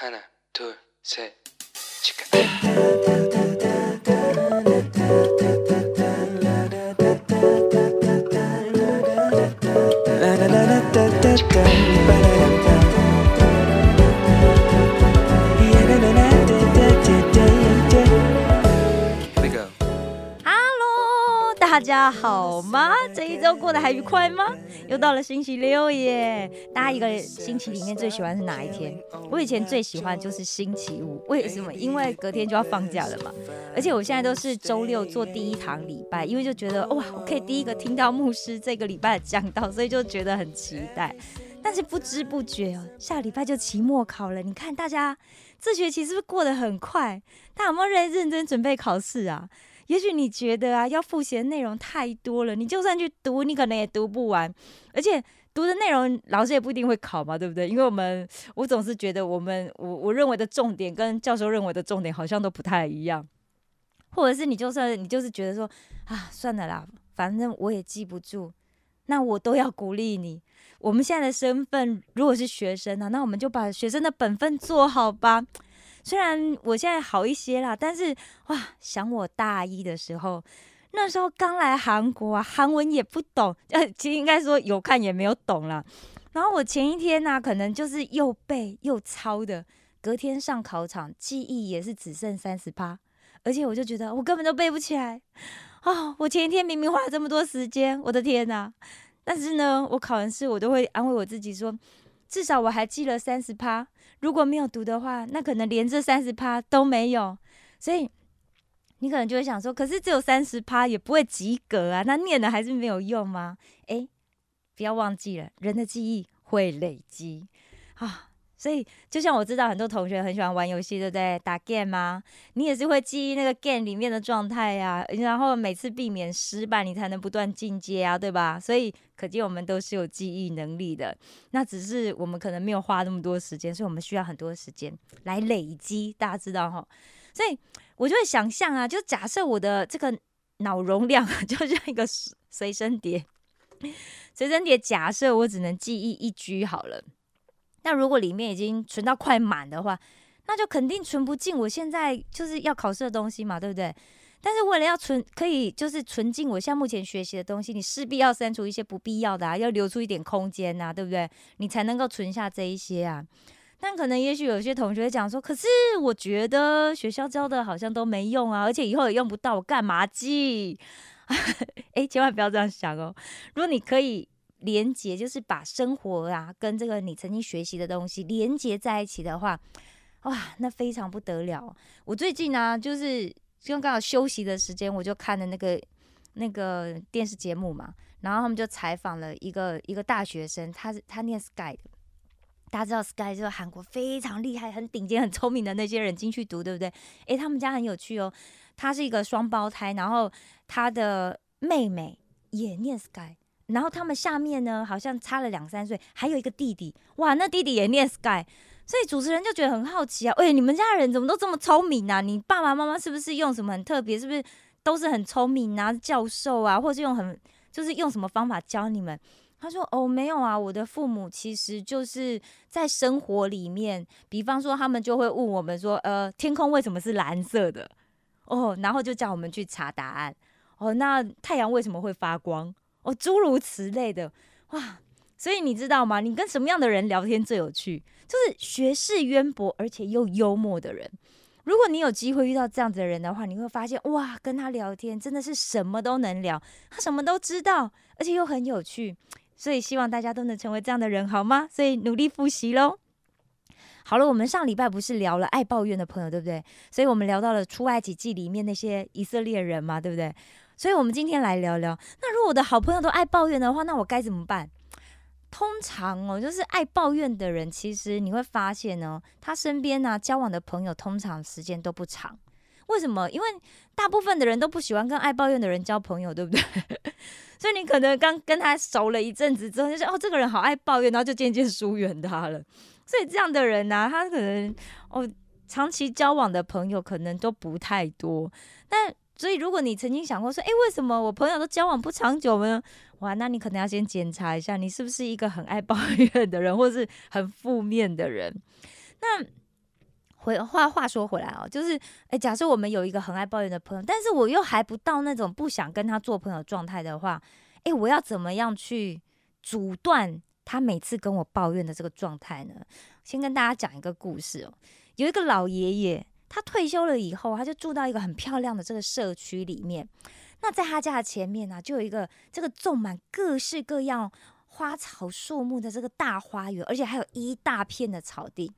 하나, 둘, 셋, 치카. Here we go. Hello，大家好吗？这一周过得还愉快吗？ 又到了星期六耶！大家一个星期里面最喜欢是哪一天？我以前最喜欢就是星期五，为什么？因为隔天就要放假了嘛。而且我现在都是周六做第一堂礼拜，因为就觉得哇，我可以第一个听到牧师这个礼拜的讲道，所以就觉得很期待。但是不知不觉哦，下礼拜就期末考了。你看大家这学期是不是过得很快？大家有没有认认真准备考试啊？也许你觉得啊，要复习的内容太多了，你就算去读，你可能也读不完。而且读的内容，老师也不一定会考嘛，对不对？因为我们我总是觉得我们我我认为的重点跟教授认为的重点好像都不太一样。或者是你就算你就是觉得说啊，算了啦，反正我也记不住，那我都要鼓励你。我们现在的身份如果是学生啊，那我们就把学生的本分做好吧。虽然我现在好一些啦，但是哇，想我大一的时候，那时候刚来韩国啊，韩文也不懂，呃，其实应该说有看也没有懂啦。然后我前一天呢、可能就是又背又抄的，隔天上考场，记忆也是只剩三十趴，而且我就觉得我根本都背不起来啊、我前一天明明花了这么多时间，我的天呐！但是呢，我考完试我都会安慰我自己说，至少我还记了三十趴。如果没有读的话，那可能连这三十趴都没有。所以你可能就会想说，可是只有三十趴也不会及格啊，那念了还是没有用吗？诶，不要忘记了，人的记忆会累积啊。所以，就像我知道很多同学很喜欢玩游戏，对不对？打 game 吗？你也是会记忆那个 game 里面的状态呀，然后每次避免失败，你才能不断进阶啊，对吧？所以，可见我们都是有记忆能力的。那只是我们可能没有花那么多时间，所以我们需要很多时间来累积。大家知道哈？所以我就会想象啊，就假设我的这个脑容量啊 就像一个随随身碟，随身碟假设我只能记忆一 G 好了。那如果里面已经存到快满的话，那就肯定存不进我现在就是要考试的东西嘛，对不对？但是为了要存，可以就是存进我现在目前学习的东西，你势必要删除一些不必要的啊，要留出一点空间呐、对不对？你才能够存下这一些啊。但可能也许有些同学讲说，可是我觉得学校教的好像都没用啊，而且以后也用不到，我干嘛记？哎，千万不要这样想哦。如果你可以连接，就是把生活啊跟这个你曾经学习的东西连接在一起的话，哇，那非常不得了。我最近呢、就是刚刚好休息的时间，我就看了那个那个电视节目嘛，然后他们就采访了一个一个大学生，他是他念 Sky 的。大家知道 Sky 就是韩国非常厉害、很顶尖、很聪明的那些人进去读，对不对？诶，他们家很有趣哦，他是一个双胞胎，然后他的妹妹也念 Sky，然后他们下面呢好像差了两三岁，还有一个弟弟，哇，那弟弟也念 Sky，所以主持人就觉得很好奇啊，喂，你们家人怎么都这么聪明啊？你爸爸妈妈是不是用什么很特别？是不是都是很聪明啊？教授啊，或是用很就是用什么方法教你们？他说：“哦，没有啊，我的父母其实就是在生活里面，比方说他们就会问我们说，呃，天空为什么是蓝色的？哦，然后就叫我们去查答案。哦，那太阳为什么会发光？哦，诸如此类的，哇！所以你知道吗？你跟什么样的人聊天最有趣？就是学识渊博而且又幽默的人。如果你有机会遇到这样子的人的话，你会发现，哇，跟他聊天真的是什么都能聊，他什么都知道，而且又很有趣。”所以希望大家都能成为这样的人，好吗？所以努力复习喽。好了，我们上礼拜不是聊了爱抱怨的朋友，对不对？所以我们聊到了出埃及记里面那些以色列人嘛，对不对？所以我们今天来聊聊，那如果我的好朋友都爱抱怨的话，那我该怎么办？通常哦，就是爱抱怨的人，其实你会发现呢，他身边呢、交往的朋友通常时间都不长。为什么？因为大部分的人都不喜欢跟爱抱怨的人交朋友，对不对？所以你可能刚跟他熟了一阵子之后，就说哦，这个人好爱抱怨，然后就渐渐疏远他了。所以这样的人呢、他可能哦，长期交往的朋友可能都不太多。但所以，如果你曾经想过说，诶，为什么我朋友都交往不长久呢？哇，那你可能要先检查一下，你是不是一个很爱抱怨的人，或是很负面的人。那回话话说回来哦，就是哎，假设我们有一个很爱抱怨的朋友，但是我又还不到那种不想跟他做朋友状态的话，哎，我要怎么样去阻断他每次跟我抱怨的这个状态呢？先跟大家讲一个故事哦，有一个老爷爷，他退休了以后，他就住到一个很漂亮的这个社区里面。那在他家的前面呢，就有一个这个种满各式各样花草树木的这个大花园，而且还有一大片的草地。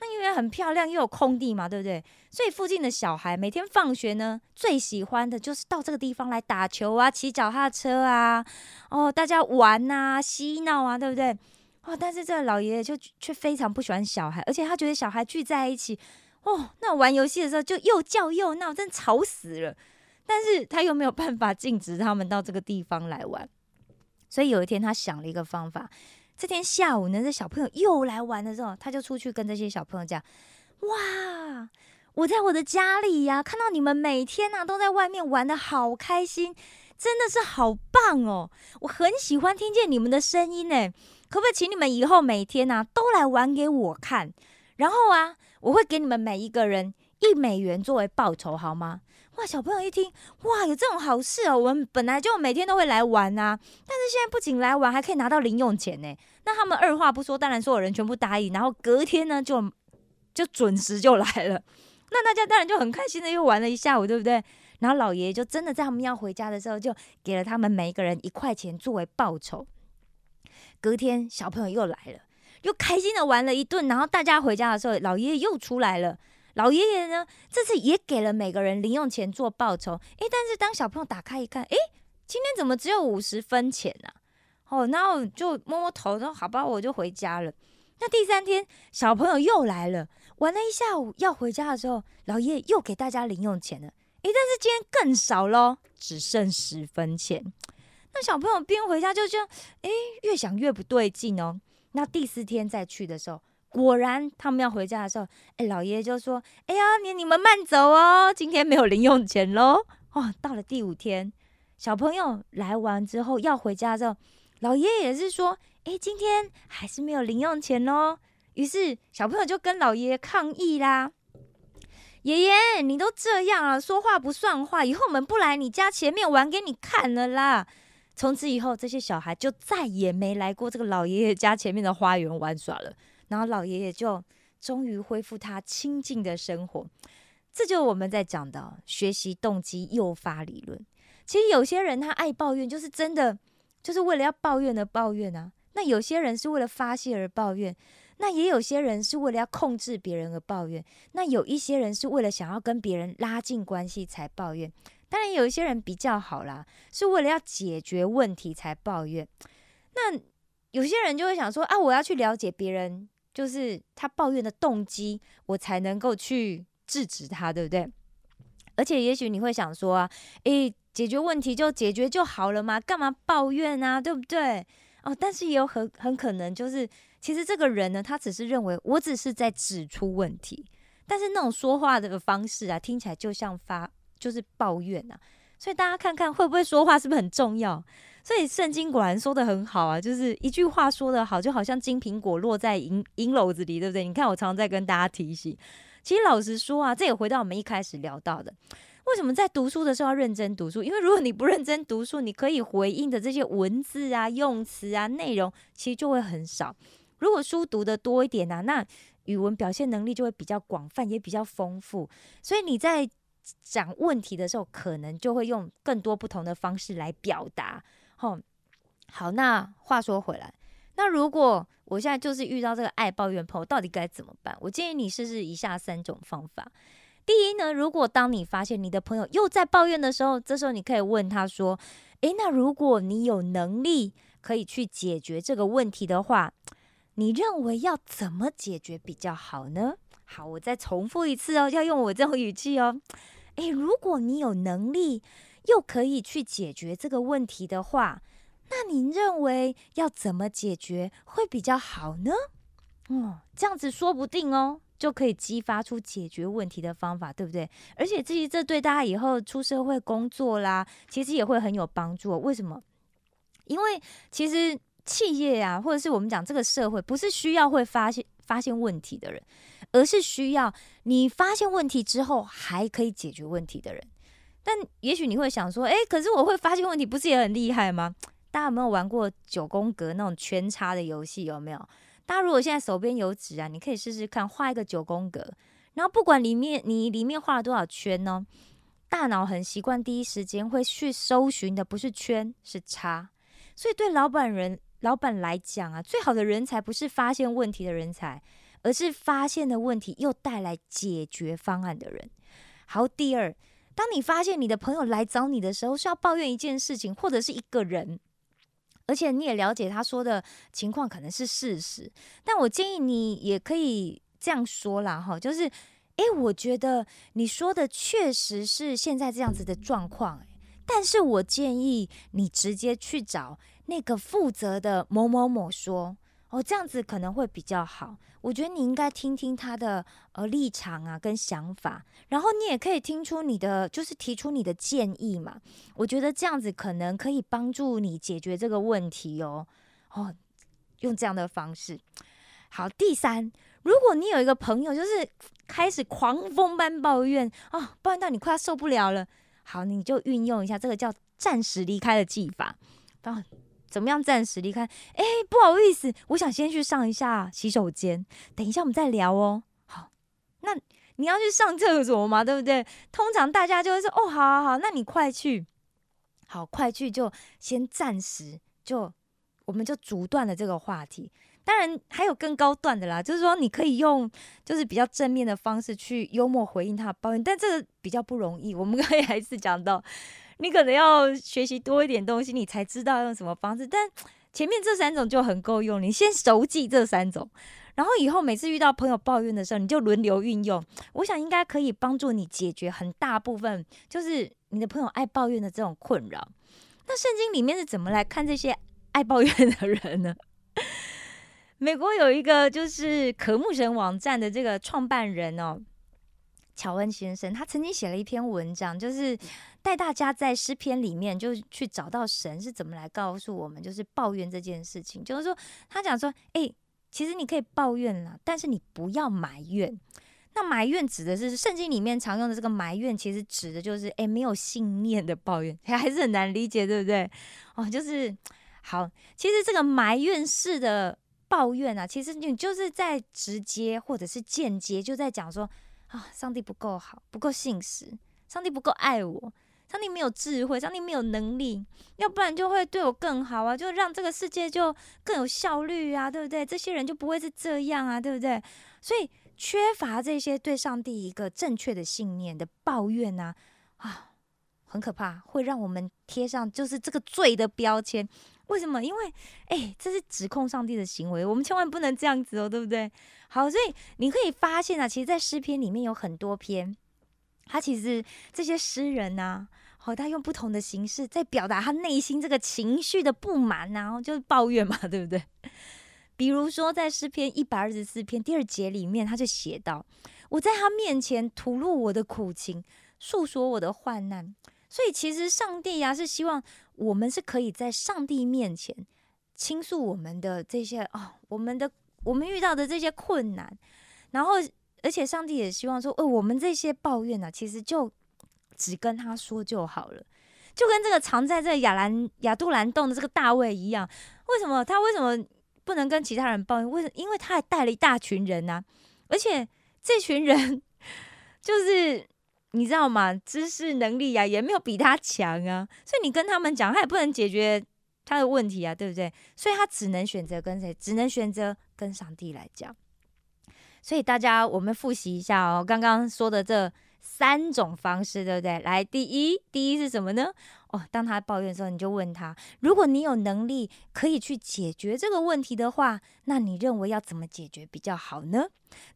那因为很漂亮，又有空地嘛，对不对？所以附近的小孩每天放学呢，最喜欢的就是到这个地方来打球啊、骑脚踏车啊，哦，大家玩啊、嬉闹啊，对不对？哦，但是这个老爷爷就却非常不喜欢小孩，而且他觉得小孩聚在一起，哦，那玩游戏的时候就又叫又闹，真吵死了。但是他又没有办法禁止他们到这个地方来玩，所以有一天他想了一个方法。这天下午呢，这小朋友又来玩的时候，他就出去跟这些小朋友讲：“哇，我在我的家里呀，看到你们每天呐都在外面玩的好开心，真的是好棒哦！我很喜欢听见你们的声音呢，可不可以请你们以后每天呐都来玩给我看？然后啊，我会给你们每一个人一美元作为报酬，好吗？”哇，小朋友一听，哇，有这种好事哦！我们本来就每天都会来玩啊，但是现在不仅来玩，还可以拿到零用钱呢。那他们二话不说，当然所有人全部答应，然后隔天呢，就就准时就来了。那大家当然就很开心的又玩了一下午，对不对？然后老爷爷就真的在他们要回家的时候，就给了他们每一个人一块钱作为报酬。隔天小朋友又来了，又开心的玩了一顿，然后大家回家的时候，老爷爷又出来了。老爷爷呢，这次也给了每个人零用钱做报酬。诶，但是当小朋友打开一看，诶，今天怎么只有五十分钱呢？哦，然后就摸摸头说：“好吧，我就回家了。”那第三天，小朋友又来了，玩了一下午，要回家的时候，老爷爷又给大家零用钱了。诶，但是今天更少喽，只剩十分钱。那小朋友边回家就这样，诶，越想越不对劲哦。那第四天再去的时候。果然，他们要回家的时候，哎，老爷爷就说：“哎呀，你你们慢走哦，今天没有零用钱喽。”哦，到了第五天，小朋友来完之后要回家的时候，老爷爷也是说：“哎，今天还是没有零用钱哦。”于是小朋友就跟老爷爷抗议啦：“爷爷，你都这样了，说话不算话，以后我们不来你家前面玩给你看了啦。”从此以后，这些小孩就再也没来过这个老爷爷家前面的花园玩耍了。然后老爷爷就终于恢复他清静的生活，这就是我们在讲的学习动机诱发理论。其实有些人他爱抱怨，就是真的就是为了要抱怨而抱怨啊。那有些人是为了发泄而抱怨，那也有些人是为了要控制别人而抱怨。那有一些人是为了想要跟别人拉近关系才抱怨。当然有一些人比较好啦，是为了要解决问题才抱怨。那有些人就会想说啊，我要去了解别人。就是他抱怨的动机，我才能够去制止他，对不对？而且也许你会想说啊，诶，解决问题就解决就好了嘛，干嘛抱怨啊，对不对？哦，但是也有很很可能就是，其实这个人呢，他只是认为我只是在指出问题，但是那种说话的方式啊，听起来就像发就是抱怨啊。所以大家看看会不会说话是不是很重要？所以圣经果然说的很好啊，就是一句话说的好，就好像金苹果落在银银篓子里，对不对？你看我常常在跟大家提醒，其实老实说啊，这也回到我们一开始聊到的，为什么在读书的时候要认真读书？因为如果你不认真读书，你可以回应的这些文字啊、用词啊、内容，其实就会很少。如果书读的多一点啊，那语文表现能力就会比较广泛，也比较丰富。所以你在讲问题的时候，可能就会用更多不同的方式来表达。哦，好，那话说回来，那如果我现在就是遇到这个爱抱怨朋友，到底该怎么办？我建议你试试以下三种方法。第一呢，如果当你发现你的朋友又在抱怨的时候，这时候你可以问他说：“诶，那如果你有能力可以去解决这个问题的话，你认为要怎么解决比较好呢？”好，我再重复一次哦，要用我这种语气哦。诶，如果你有能力。又可以去解决这个问题的话，那您认为要怎么解决会比较好呢？哦，这样子说不定哦，就可以激发出解决问题的方法，对不对？而且至于这对大家以后出社会工作啦，其实也会很有帮助。为什么？因为其实企业啊，或者是我们讲这个社会，不是需要会发现发现问题的人，而是需要你发现问题之后还可以解决问题的人。但也许你会想说，诶，可是我会发现问题，不是也很厉害吗？大家有没有玩过九宫格那种圈叉的游戏？有没有？大家如果现在手边有纸啊，你可以试试看画一个九宫格，然后不管里面你里面画了多少圈呢，大脑很习惯第一时间会去搜寻的不是圈是叉，所以对老板人老板来讲啊，最好的人才不是发现问题的人才，而是发现的问题又带来解决方案的人。好，第二，当你发现你的朋友来找你的时候是要抱怨一件事情或者是一个人。而且你也了解他说的情况可能是事实，但我建议你也可以这样说啦，哈，就是，诶，我觉得你说的确实是现在这样子的状况，但是我建议你直接去找那个负责的某某某说。哦，这样子可能会比较好。我觉得你应该听听他的呃立场啊，跟想法，然后你也可以听出你的，就是提出你的建议嘛。我觉得这样子可能可以帮助你解决这个问题哦。哦，用这样的方式。好，第三，如果你有一个朋友就是开始狂风般抱怨啊，抱怨到你快要受不了了，好，你就运用一下这个叫暂时离开的技法。怎么样暂时离开？哎，不好意思，我想先去上一下洗手间，等一下我们再聊哦。好，那你要去上厕所吗？对不对？通常大家就会说，哦，好好好，那你快去，好，快去就先暂时就，我们就阻断了这个话题。当然还有更高段的啦，就是说你可以用就是比较正面的方式去幽默回应他的抱怨，但这个比较不容易。我们可以还是讲到。你可能要学习多一点东西，你才知道用什么方式。但前面这三种就很够用，你先熟记这三种，然后以后每次遇到朋友抱怨的时候，你就轮流运用。我想应该可以帮助你解决很大部分，就是你的朋友爱抱怨的这种困扰。那圣经里面是怎么来看这些爱抱怨的人呢？美国有一个就是渴慕神网站的这个创办人哦。乔恩先生，他曾经写了一篇文章，就是带大家在诗篇里面，就去找到神是怎么来告诉我们，就是抱怨这件事情。就是说，他讲说，哎，其实你可以抱怨啦，但是你不要埋怨。那埋怨指的是圣经里面常用的这个埋怨，其实指的就是哎没有信念的抱怨，还是很难理解，对不对？哦，就是好，其实这个埋怨式的抱怨啊，其实你就是在直接或者是间接就在讲说。啊！上帝不够好，不够信实，上帝不够爱我，上帝没有智慧，上帝没有能力，要不然就会对我更好啊，就让这个世界就更有效率啊，对不对？这些人就不会是这样啊，对不对？所以缺乏这些对上帝一个正确的信念的抱怨啊，啊，很可怕，会让我们贴上就是这个罪的标签。为什么？因为哎，这是指控上帝的行为，我们千万不能这样子哦，对不对？好，所以你可以发现啊，其实，在诗篇里面有很多篇，他其实这些诗人呐，好，他用不同的形式在表达他内心这个情绪的不满然后，就是抱怨嘛，对不对？比如说，在诗篇一百二十四篇第二节里面，他就写到：“我在他面前吐露我的苦情，诉说我的患难。”所以，其实上帝呀，是希望。我们是可以在上帝面前倾诉我们的这些啊，我们的我们遇到的这些困难，然后而且上帝也希望说，哦，我们这些抱怨呢，其实就只跟他说就好了，就跟这个藏在这亚兰亚杜兰洞的这个大卫一样。为什么他为什么不能跟其他人抱怨？为什？因为他还带了一大群人呐，而且这群人就是。你知道吗？知识能力呀，也没有比他强啊，所以你跟他们讲，他也不能解决他的问题啊，对不对？所以他只能选择跟谁？只能选择跟上帝来讲。所以大家，我们复习一下哦，刚刚说的这三种方式，对不对？来，第一，第一是什么呢？哦，当他抱怨的时候，你就问他：如果你有能力可以去解决这个问题的话，那你认为要怎么解决比较好呢？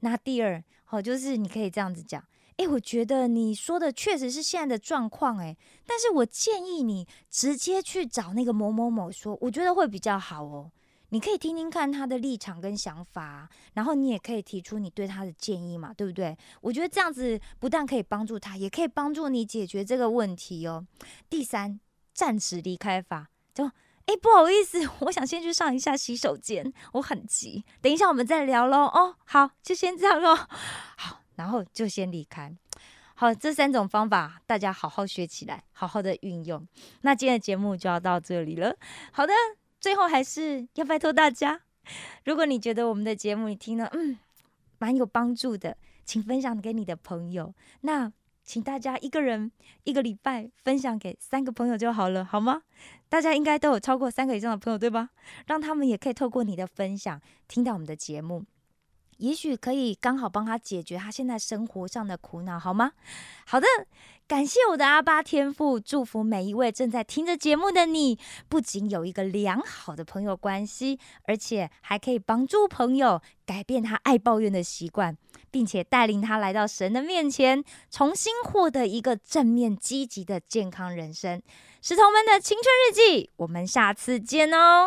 那第二，哦，就是你可以这样子讲。哎，我觉得你说的确实是现在的状况，哎，但是我建议你直接去找那个某某某说，我觉得会比较好哦。你可以听听看他的立场跟想法，然后你也可以提出你对他的建议嘛，对不对？我觉得这样子不但可以帮助他，也可以帮助你解决这个问题哦。第三，暂时离开法，就哎，不好意思，我想先去上一下洗手间，我很急，等一下我们再聊喽。哦，好，就先这样喽。好，然后就先离开。好，这三种方法大家好好学起来，好好的运用。那今天的节目就要到这里了。好的，最后还是要拜托大家，如果你觉得我们的节目你听了，嗯，蛮有帮助的，请分享给你的朋友。那请大家一个人一个礼拜分享给三个朋友就好了，好吗？大家应该都有超过三个以上的朋友，对吧？让他们也可以透过你的分享听到我们的节目，也许可以刚好帮他解决他现在生活上的苦恼，好吗？好的，感谢我的阿巴天赋，祝福每一位正在听着节目的你，不仅有一个良好的朋友关系，而且还可以帮助朋友改变他爱抱怨的习惯。并且带领他来到神的面前，重新获得一个正面积极的健康人生。石头们的青春日记，我们下次见哦。